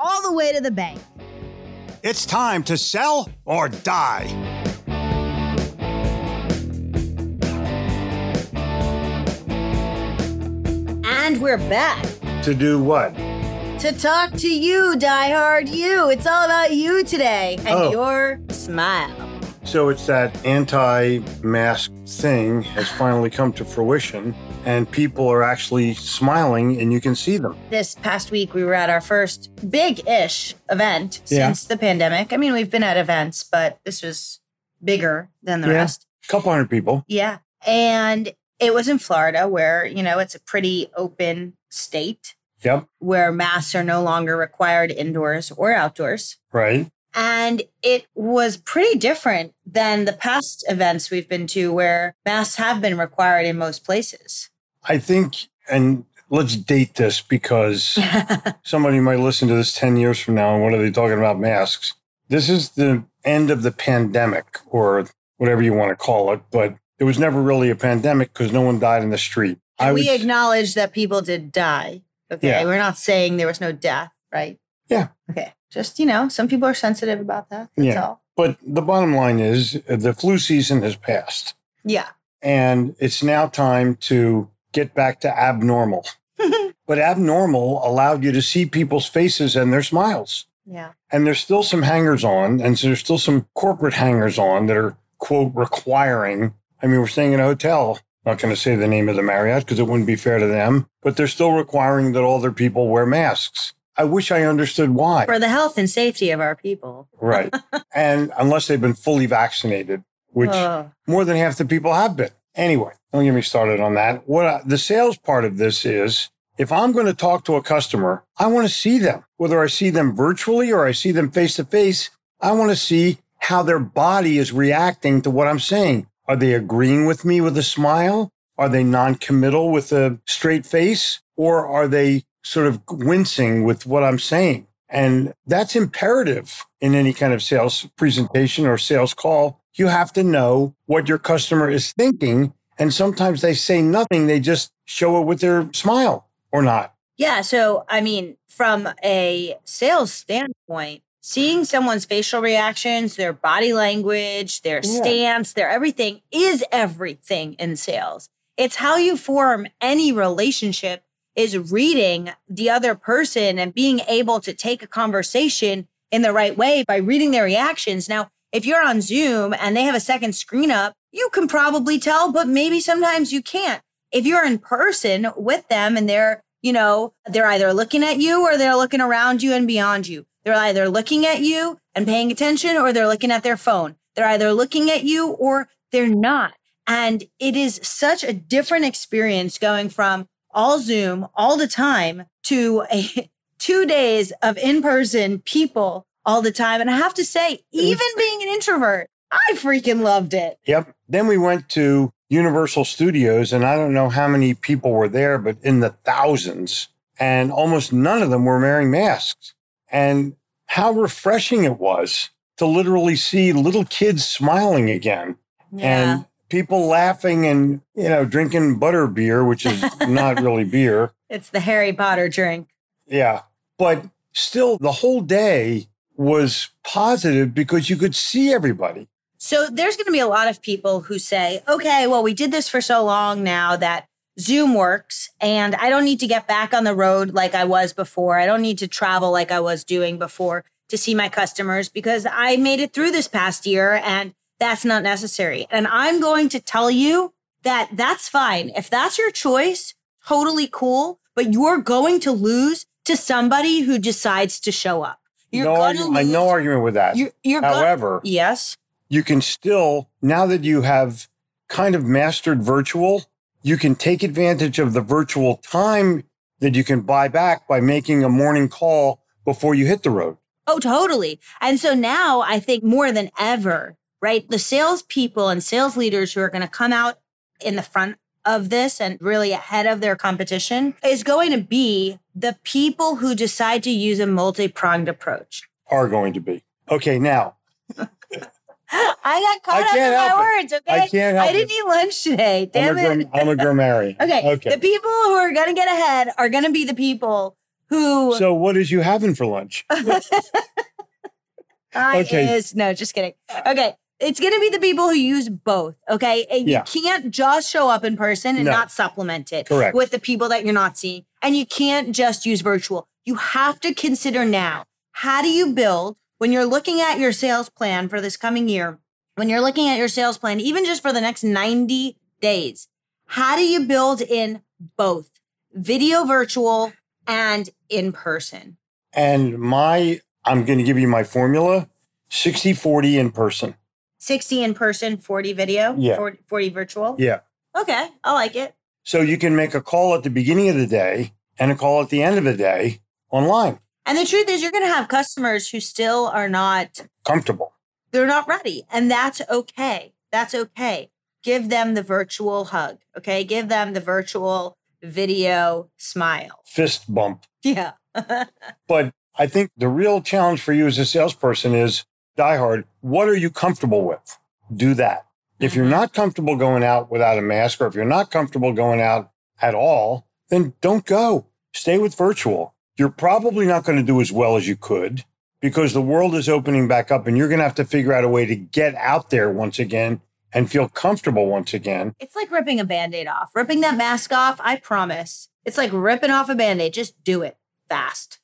all the way to the bank. It's time to sell or die. And we're back To do what? to talk to you, diehard you. It's all about you today and Oh. your smile. So it's that anti mask thing has finally come to fruition, and people are actually smiling and you can see them. This past week, we were at our first big ish event Yeah. since the pandemic. I mean, we've been at events, but this was bigger than the Yeah. rest. A couple hundred people. Yeah. And it was in Florida, where, you know, it's a pretty open state Yep. where masks are no longer required indoors or outdoors. Right. And it was pretty different than the past events we've been to where masks have been required in most places. I think, and let's date this because somebody might listen to this 10 years from now and what are they talking about masks? This is the end of the pandemic or whatever you want to call it, but it was never really a pandemic because no one died in the street. And we would- acknowledge that people did die. Okay. Yeah. We're not saying there was no death, right? Yeah. Okay. Just, you know, some people are sensitive about that. That's Yeah. all. But the bottom line is the flu season has passed Yeah. and it's now time to get back to abnormal. but abnormal allowed you to see people's faces and their smiles. Yeah. And there's still some hangers on, and so there's still some corporate hangers on that are, quote, requiring. I mean, we're staying in a hotel. Not going to say the name of the Marriott because it wouldn't be fair to them, but they're still requiring that all their people wear masks. I wish I understood why. For the health and safety of our people. Right. and unless they've been fully vaccinated, which more than half the people have been. Anyway, don't get me started on that. What I, the sales part of this is if I'm going to talk to a customer, I want to see them, whether I see them virtually or I see them face to face. I want to see how their body is reacting to what I'm saying. Are they agreeing with me with a smile? Are they non-committal with a straight face? Or are they sort of wincing with what I'm saying? And that's imperative in any kind of sales presentation or sales call. You have to know what your customer is thinking. And sometimes they say nothing, they just show it with their smile or not. Yeah. So, I mean, from a sales standpoint, seeing someone's facial reactions, their body language, their Yeah. stance, their everything is everything in sales. It's how you form any relationship is reading the other person and being able to take a conversation in the right way by reading their reactions. Now, if you're on Zoom and they have a second screen up, you can probably tell, but maybe sometimes you can't. If you're in person with them and they're, you know, they're either looking at you or they're looking around you and beyond you. They're either looking at you and paying attention or they're looking at their phone. They're either looking at you or they're not. And it is such a different experience going from all Zoom all the time to a two days of in person people all the time. And I have to say, even being an introvert, I freaking loved it. Yep. Then we went to Universal Studios, and I don't know how many people were there, but in the thousands. And almost none of them were wearing masks. And how refreshing it was to literally see little kids smiling again Yeah. and people laughing and, you know, drinking butter beer, which is not really beer. it's the Harry Potter drink. Yeah. But still, the whole day was positive because you could see everybody. So there's going to be a lot of people who say, okay, well, we did this for so long now that Zoom works and I don't need to get back on the road like I was before. I don't need to travel like I was doing before to see my customers because I made it through this past year and that's not necessary. And I'm going to tell you that that's fine. If that's your choice, totally cool, but you're going to lose to somebody who decides to show up. You're no, going to argu- I lose. no argument with that. You're, you're However, yes. you can still, now that you have kind of mastered virtual, you can take advantage of the virtual time that you can buy back by making a morning call before you hit the road. Oh, totally. And so now I think more than ever, right? The salespeople and sales leaders who are going to come out in the front of this and really ahead of their competition is going to be the people who decide to use a multi pronged approach. Are going to be. Okay, now, I got caught I up in my it. words. Okay. I can't help I didn't it. eat lunch today. Damn I'm a, it. I'm a grammarian. Okay. Okay. The people who are going to get ahead are going to be the people who So, what is you having for lunch? I Okay. is no, just kidding. Okay. It's going to be the people who use both. Okay. And Yeah. You can't just show up in person and No. not supplement it Correct. with the people that you're not seeing. And you can't just use virtual. You have to consider now how do you build when you're looking at your sales plan for this coming year, when you're looking at your sales plan, even just for the next 90 days, how do you build in both video virtual and in person? And my, I'm going to give you my formula 60 40 in person. 60 in person, 40 video, Yeah. 40, 40 virtual. Yeah. Okay, I like it. So, you can make a call at the beginning of the day and a call at the end of the day online. And the truth is, you're going to have customers who still are not, Comfortable. they're not ready. And that's okay. That's okay. Give them the virtual hug. Okay. Give them the virtual video smile. Fist bump. Yeah. But I think the real challenge for you as a salesperson is diehard. What are you comfortable with? Do that. If you're Mhm. not comfortable going out without a mask, or if you're not comfortable going out at all, then don't go. Stay with virtual. You're probably not going to do as well as you could because the world is opening back up and you're going to have to figure out a way to get out there once again and feel comfortable once again. it's like ripping a band aid off. Ripping that mask off, I promise. It's like ripping off a band aid. Just do it fast.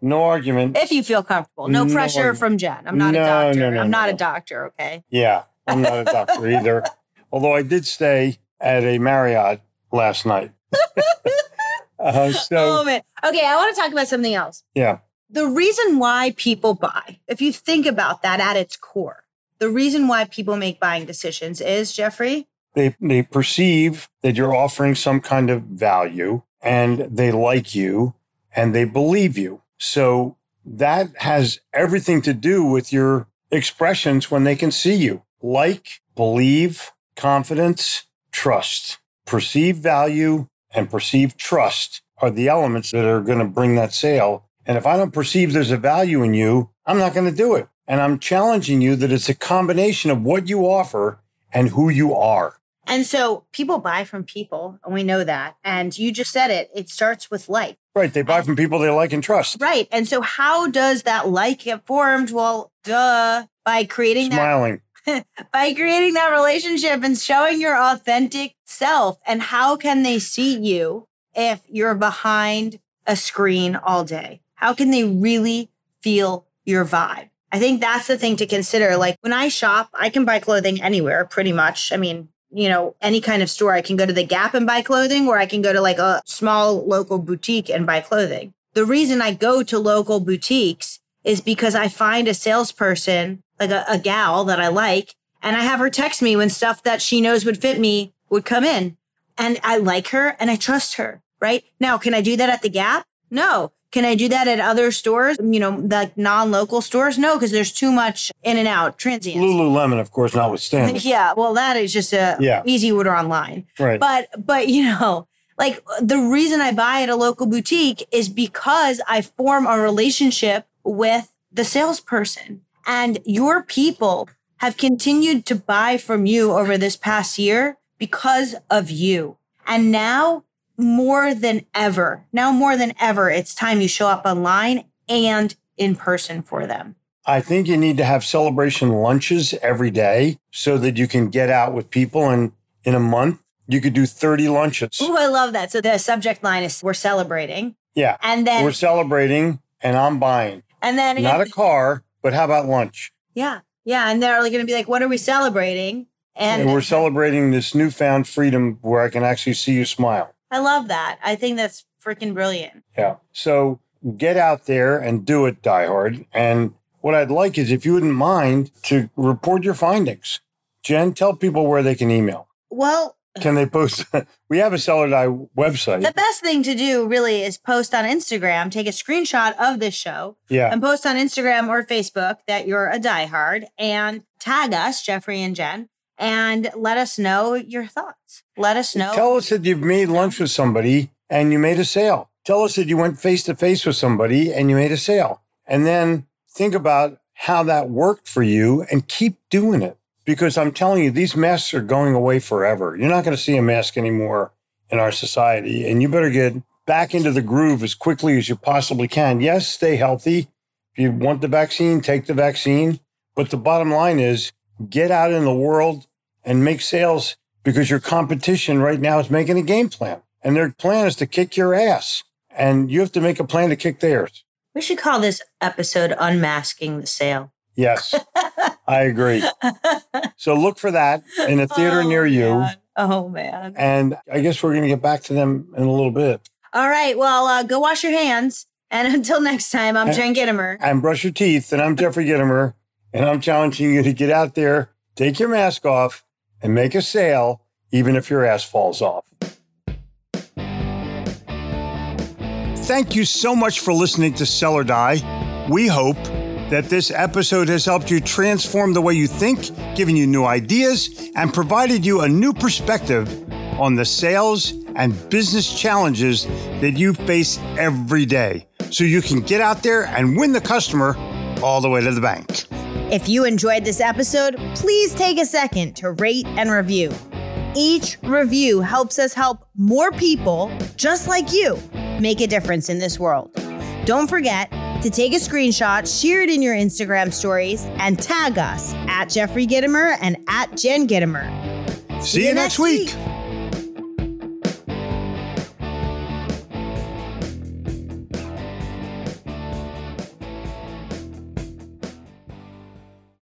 No argument. If you feel comfortable. No No pressure argument. from Jen. I'm not No, a doctor. no, no, I'm not no. a doctor. Okay. Yeah, I'm not a doctor either. Although I did stay at a Marriott last night. uh, so, oh man. Okay, I want to talk about something else. yeah, The reason why people buy, if you think about that at its core, the reason why people make buying decisions is Jeffrey. they, they perceive that you're offering some kind of value and they like you and they believe you. So that has everything to do with your expressions when they can see you. Like, believe, confidence, trust. Perceived value and perceived trust are the elements that are going to bring that sale. And if I don't perceive there's a value in you, I'm not going to do it. And I'm challenging you that it's a combination of what you offer and who you are. And so people buy from people, and we know that. And you just said it, it starts with like. Right. They buy from people they like and trust. Right. And so how does that like get formed? Well, duh, by creating that Smiling. by creating that relationship and showing your authentic self. And how can they see you if you're behind a screen all day? How can they really feel your vibe? I think that's the thing to consider. Like when I shop, I can buy clothing anywhere pretty much. I mean, you know, any kind of store. I can go to the Gap and buy clothing, or I can go to like a small local boutique and buy clothing. The reason I go to local boutiques is because I find a salesperson, like a, a gal that I like, and I have her text me when stuff that she knows would fit me would come in. And I like her and I trust her, right? Now, can I do that at the Gap? No. Can I do that at other stores? You know, like non-local stores? No, because there's too much in and out transients. Lululemon, of course, notwithstanding. Yeah, well, that is just a Yeah. easy order online. Right. But but you know, like the reason I buy at a local boutique is because I form a relationship with the salesperson. And your people have continued to buy from you over this past year because of you. And now more than ever, now more than ever, it's time you show up online and in person for them. I think you need to have celebration lunches every day so that you can get out with people. And in a month, you could do 30 lunches. Oh, I love that. So the subject line is we're celebrating. Yeah. And then we're celebrating and I'm buying. And then not a car, but how about lunch? Yeah. Yeah. And they're going to be like, what are we celebrating? And, and we're celebrating this newfound freedom where I can actually see you smile. I love that. I think that's freaking brilliant. Yeah. So get out there and do it, Die Hard. And what I'd like is if you wouldn't mind to report your findings. Jen, tell people where they can email. Well, can they post? we have a Sell or Die website. The best thing to do really is post on Instagram, take a screenshot of this show, yeah, and post on Instagram or Facebook that you're a diehard and tag us, Jeffrey and Jen, and let us know your thoughts. Let us know. Tell us that you've made lunch with somebody and you made a sale. Tell us that you went face to face with somebody and you made a sale. And then think about how that worked for you and keep doing it. Because I'm telling you, these masks are going away forever. You're not going to see a mask anymore in our society. And you better get back into the groove as quickly as you possibly can. Yes, stay healthy. If you want the vaccine, take the vaccine. But the bottom line is get out in the world and make sales because your competition right now is making a game plan. And their plan is to kick your ass. And you have to make a plan to kick theirs. We should call this episode Unmasking the Sale. Yes, I agree. So look for that in a theater oh, near you. Man. Oh, man. And I guess we're going to get back to them in a little bit. All right. Well, uh, go wash your hands. And until next time, I'm and, Jen Gitomer. And brush your teeth. And I'm Jeffrey Gitomer. And I'm challenging you to get out there, take your mask off, and make a sale, even if your ass falls off. Thank you so much for listening to Sell or Die. We hope that this episode has helped you transform the way you think, given you new ideas, and provided you a new perspective on the sales and business challenges that you face every day so you can get out there and win the customer all the way to the bank. If you enjoyed this episode, please take a second to rate and review. Each review helps us help more people just like you make a difference in this world. Don't forget to take a screenshot, share it in your Instagram stories, and tag us at Jeffrey Gitomer and at Jen Gitomer. See, See you, next week. week.